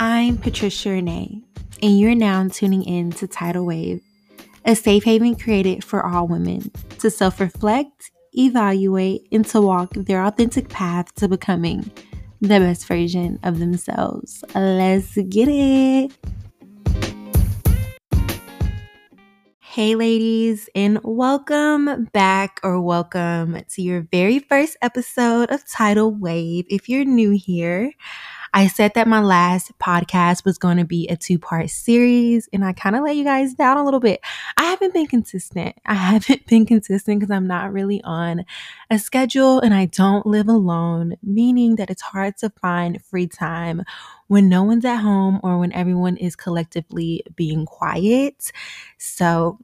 I'm Patricia Renee, and you're now tuning in to Tidal Wave, a safe haven created for all women to self reflect, evaluate, and to walk their authentic path to becoming the best version of themselves. Let's get it. Hey, ladies, and welcome back or welcome to your very first episode of Tidal Wave. If you're new here, I said that my last podcast was going to be a two part series, and I kind of let you guys down a little bit. I haven't been consistent. I haven't been consistent because I'm not really on a schedule and I don't live alone, meaning that it's hard to find free time when no one's at home or when everyone is collectively being quiet. So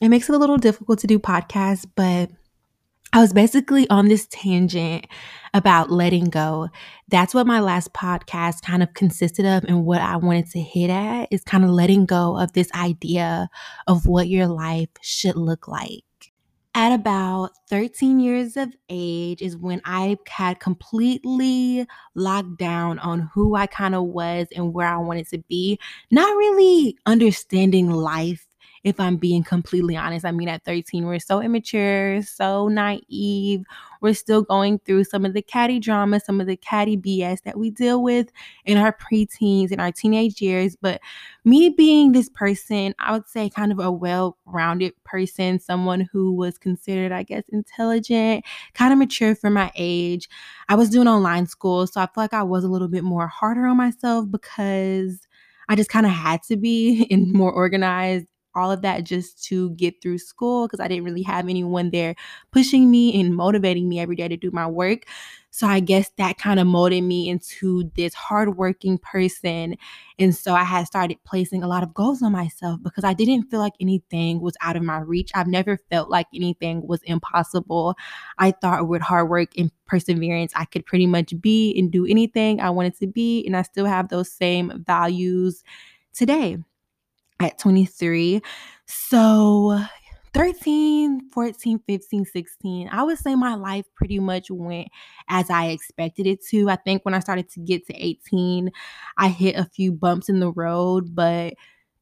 it makes it a little difficult to do podcasts, but I was basically on this tangent about letting go. That's what my last podcast kind of consisted of, and what I wanted to hit at is kind of letting go of this idea of what your life should look like. At about 13 years of age is when I had completely locked down on who I kind of was and where I wanted to be, not really understanding life if I'm being completely honest. I mean, at 13, we're so immature, so naive. We're still going through some of the catty drama, some of the catty BS that we deal with in our preteens and our teenage years. But me being this person, I would say kind of a well rounded person, someone who was considered, I guess, intelligent, kind of mature for my age. I was doing online school, so I feel like I was a little bit more harder on myself because I just kind of had to be and more organized all of that just to get through school because I didn't really have anyone there pushing me and motivating me every day to do my work. So I guess that kind of molded me into this hardworking person. And so I had started placing a lot of goals on myself because I didn't feel like anything was out of my reach. I've never felt like anything was impossible. I thought with hard work and perseverance, I could pretty much be and do anything I wanted to be. And I still have those same values today at 23. So 13, 14, 15, 16, I would say my life pretty much went as I expected it to. I think when I started to get to 18, I hit a few bumps in the road, but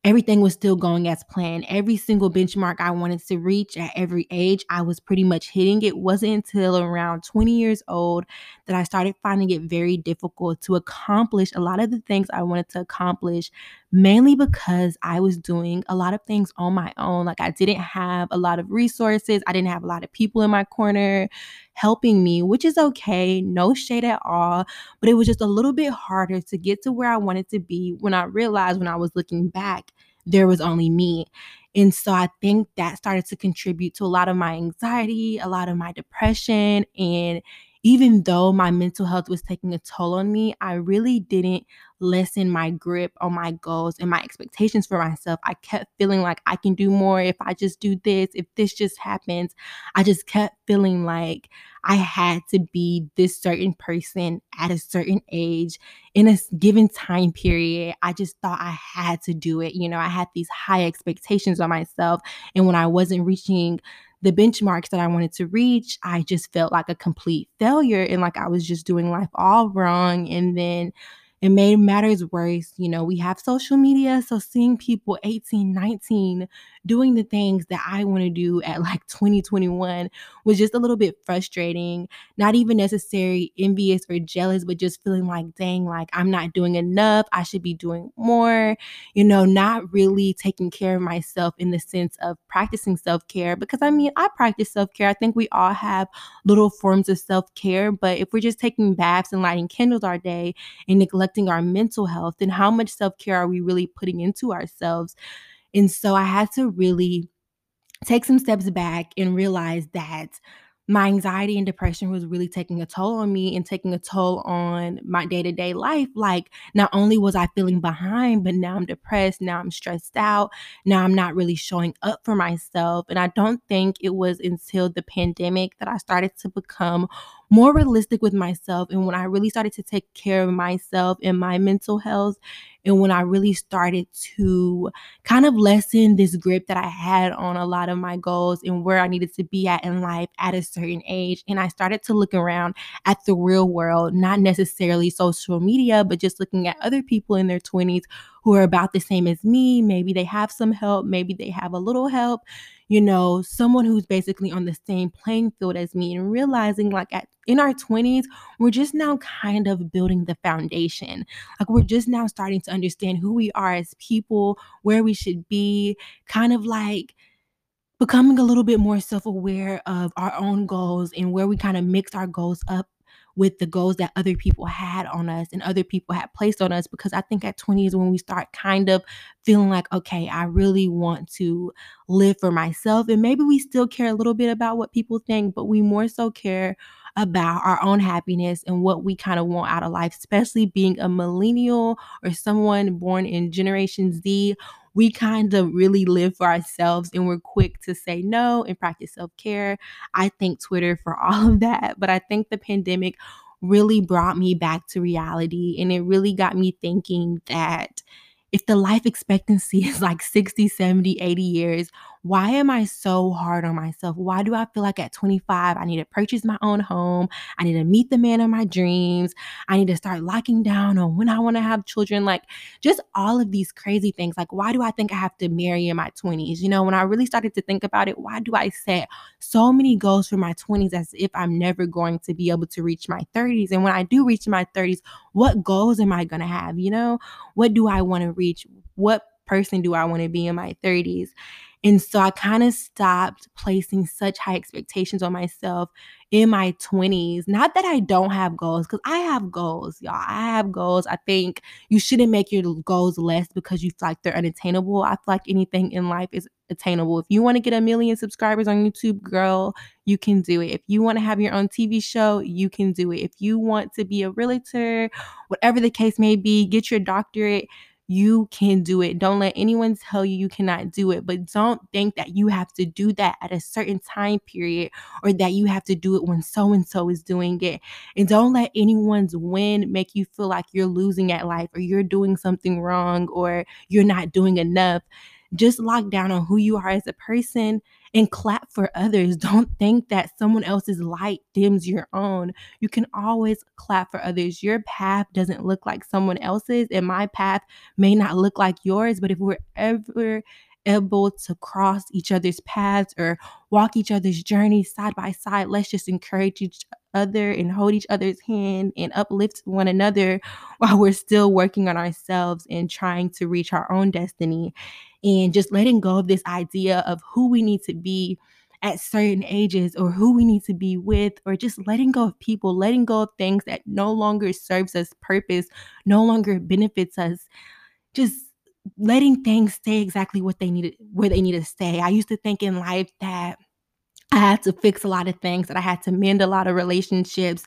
everything was still going as planned. Every single benchmark I wanted to reach at every age, I was pretty much hitting. It wasn't until around 20 years old that I started finding it very difficult to accomplish a lot of the things I wanted to accomplish, mainly because I was doing a lot of things on my own. Like I didn't have a lot of resources, I didn't have a lot of people in my corner helping me, which is okay, no shade at all. But it was just a little bit harder to get to where I wanted to be when I realized when I was looking back there was only me. And so I think that started to contribute to a lot of my anxiety, a lot of my depression, and even though my mental health was taking a toll on me, I really didn't lessen my grip on my goals and my expectations for myself. I kept feeling like I can do more if I just do this, if this just happens. I just kept feeling like I had to be this certain person at a certain age in a given time period. I just thought I had to do it. You know, I had these high expectations on myself. And when I wasn't reaching the benchmarks that I wanted to reach, I just felt like a complete failure and like I was just doing life all wrong. And then it made matters worse. You know, we have social media. So seeing people 18, 19 doing the things that I want to do at like 2021 was just a little bit frustrating. Not even necessary envious or jealous, but just feeling like, dang, like I'm not doing enough. I should be doing more. You know, not really taking care of myself in the sense of practicing self care. Because I mean, I practice self care. I think we all have little forms of self care. But if we're just taking baths and lighting candles our day and neglecting our mental health, and how much self care are we really putting into ourselves? And so I had to really take some steps back and realize that my anxiety and depression was really taking a toll on me and taking a toll on my day to day life. Like, not only was I feeling behind, but now I'm depressed. Now I'm stressed out. Now I'm not really showing up for myself. And I don't think it was until the pandemic that I started to become more realistic with myself. And when I really started to take care of myself and my mental health, and when I really started to kind of lessen this grip that I had on a lot of my goals and where I needed to be at in life at a certain age. And I started to look around at the real world, not necessarily social media, but just looking at other people in their 20s who are about the same as me. Maybe they have some help, maybe they have a little help, you know, someone who's basically on the same playing field as me and realizing like at in our 20s, we're just now kind of building the foundation. Like we're just now starting to understand who we are as people, where we should be, kind of like becoming a little bit more self-aware of our own goals and where we kind of mix our goals up with the goals that other people had on us and other people had placed on us because I think at 20 is when we start kind of feeling like, okay, I really want to live for myself. And maybe we still care a little bit about what people think, but we more so care about our own happiness and what we kind of want out of life, especially being a millennial or someone born in Generation Z. We kind of really live for ourselves and we're quick to say no and practice self care. I thank Twitter for all of that, but I think the pandemic really brought me back to reality and it really got me thinking that if the life expectancy is like 60, 70, 80 years, why am I so hard on myself? Why do I feel like at 25 I need to purchase my own home? I need to meet the man of my dreams. I need to start locking down on when I want to have children. Like just all of these crazy things. Like, why do I think I have to marry in my 20s? You know, when I really started to think about it, why do I set so many goals for my 20s as if I'm never going to be able to reach my 30s? And when I do reach my 30s, what goals am I going to have? You know, what do I want to reach? What person do I want to be in my 30s? And so I kind of stopped placing such high expectations on myself in my 20s. Not that I don't have goals, because I have goals, y'all. I have goals. I think you shouldn't make your goals less because you feel like they're unattainable. I feel like anything in life is attainable. If you want to get a million subscribers on YouTube, girl, you can do it. If you want to have your own TV show, you can do it. If you want to be a realtor, whatever the case may be, get your doctorate you can do it. Don't let anyone tell you you cannot do it, but don't think that you have to do that at a certain time period or that you have to do it when so and so is doing it. And don't let anyone's win make you feel like you're losing at life or you're doing something wrong or you're not doing enough. Just lock down on who you are as a person and clap for others. Don't think that someone else's light dims your own. You can always clap for others. Your path doesn't look like someone else's, and my path may not look like yours, but if we're ever able to cross each other's paths or walk each other's journeys side by side, let's just encourage each other and hold each other's hand and uplift one another while we're still working on ourselves and trying to reach our own destiny and just letting go of this idea of who we need to be at certain ages or who we need to be with or just letting go of people letting go of things that no longer serves us purpose no longer benefits us. Just letting things stay exactly what they needed where they need to stay. I used to think in life that i had to fix a lot of things that i had to mend a lot of relationships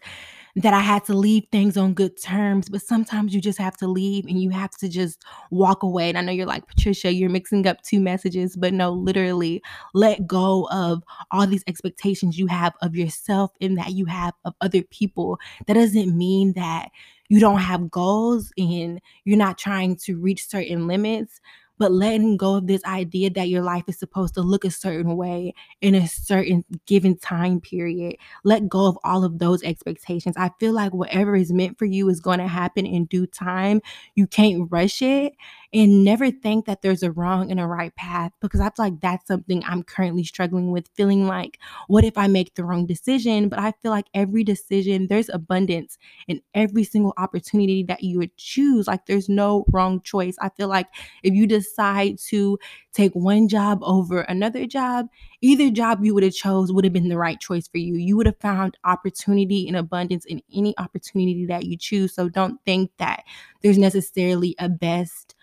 that I had to leave things on good terms, but sometimes you just have to leave and you have to just walk away. And I know you're like, Patricia, you're mixing up two messages, but no, literally let go of all these expectations you have of yourself and that you have of other people. That doesn't mean that you don't have goals and you're not trying to reach certain limits, but letting go of this idea that your life is supposed to look a certain way in a certain given time period. Let go of all of those expectations. I feel like whatever is meant for you is going to happen in due time. You can't rush it and never think that there's a wrong and a right path because I feel like that's something I'm currently struggling with. Feeling like, what if I make the wrong decision? But I feel like every decision, there's abundance in every single opportunity that you would choose. Like, there's no wrong choice. I feel like if you decide to take one job over another job, either job you would have chose would have been the right choice for you. You would have found opportunity and abundance in any opportunity that you choose. So don't think that there's necessarily a best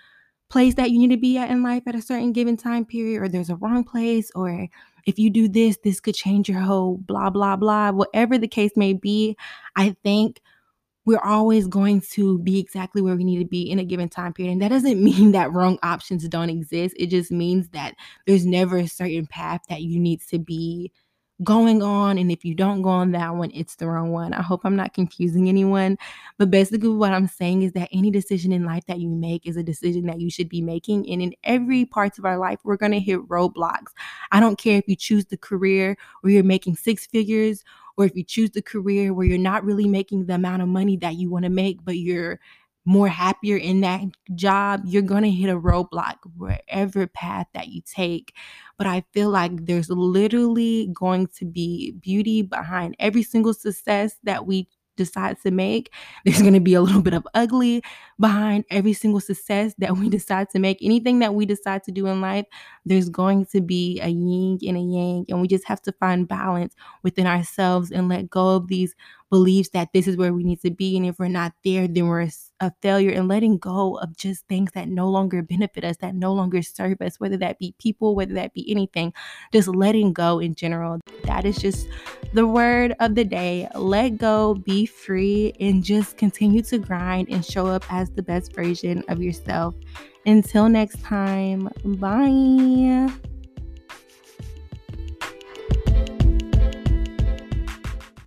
place that you need to be at in life at a certain given time period, or there's a wrong place, or if you do this, this could change your whole blah, blah, blah. Whatever the case may be, I think we're always going to be exactly where we need to be in a given time period. And that doesn't mean that wrong options don't exist. It just means that there's never a certain path that you need to be going on. And if you don't go on that one, it's the wrong one. I hope I'm not confusing anyone. But basically, what I'm saying is that any decision in life that you make is a decision that you should be making. And in every parts of our life, we're going to hit roadblocks. I don't care if you choose the career where you're making six figures or if you choose the career where you're not really making the amount of money that you want to make, but you're more happier in that job, you're going to hit a roadblock wherever path that you take. But I feel like there's literally going to be beauty behind every single success that we decide to make. There's going to be a little bit of ugly behind every single success that we decide to make. Anything that we decide to do in life, there's going to be a yin and a yang. And we just have to find balance within ourselves and let go of these beliefs that this is where we need to be. And if we're not there, then we're a failure and letting go of just things that no longer benefit us, that no longer serve us, whether that be people, whether that be anything, just letting go in general. That is just the word of the day. Let go, be free, and just continue to grind and show up as the best version of yourself. Until next time, bye.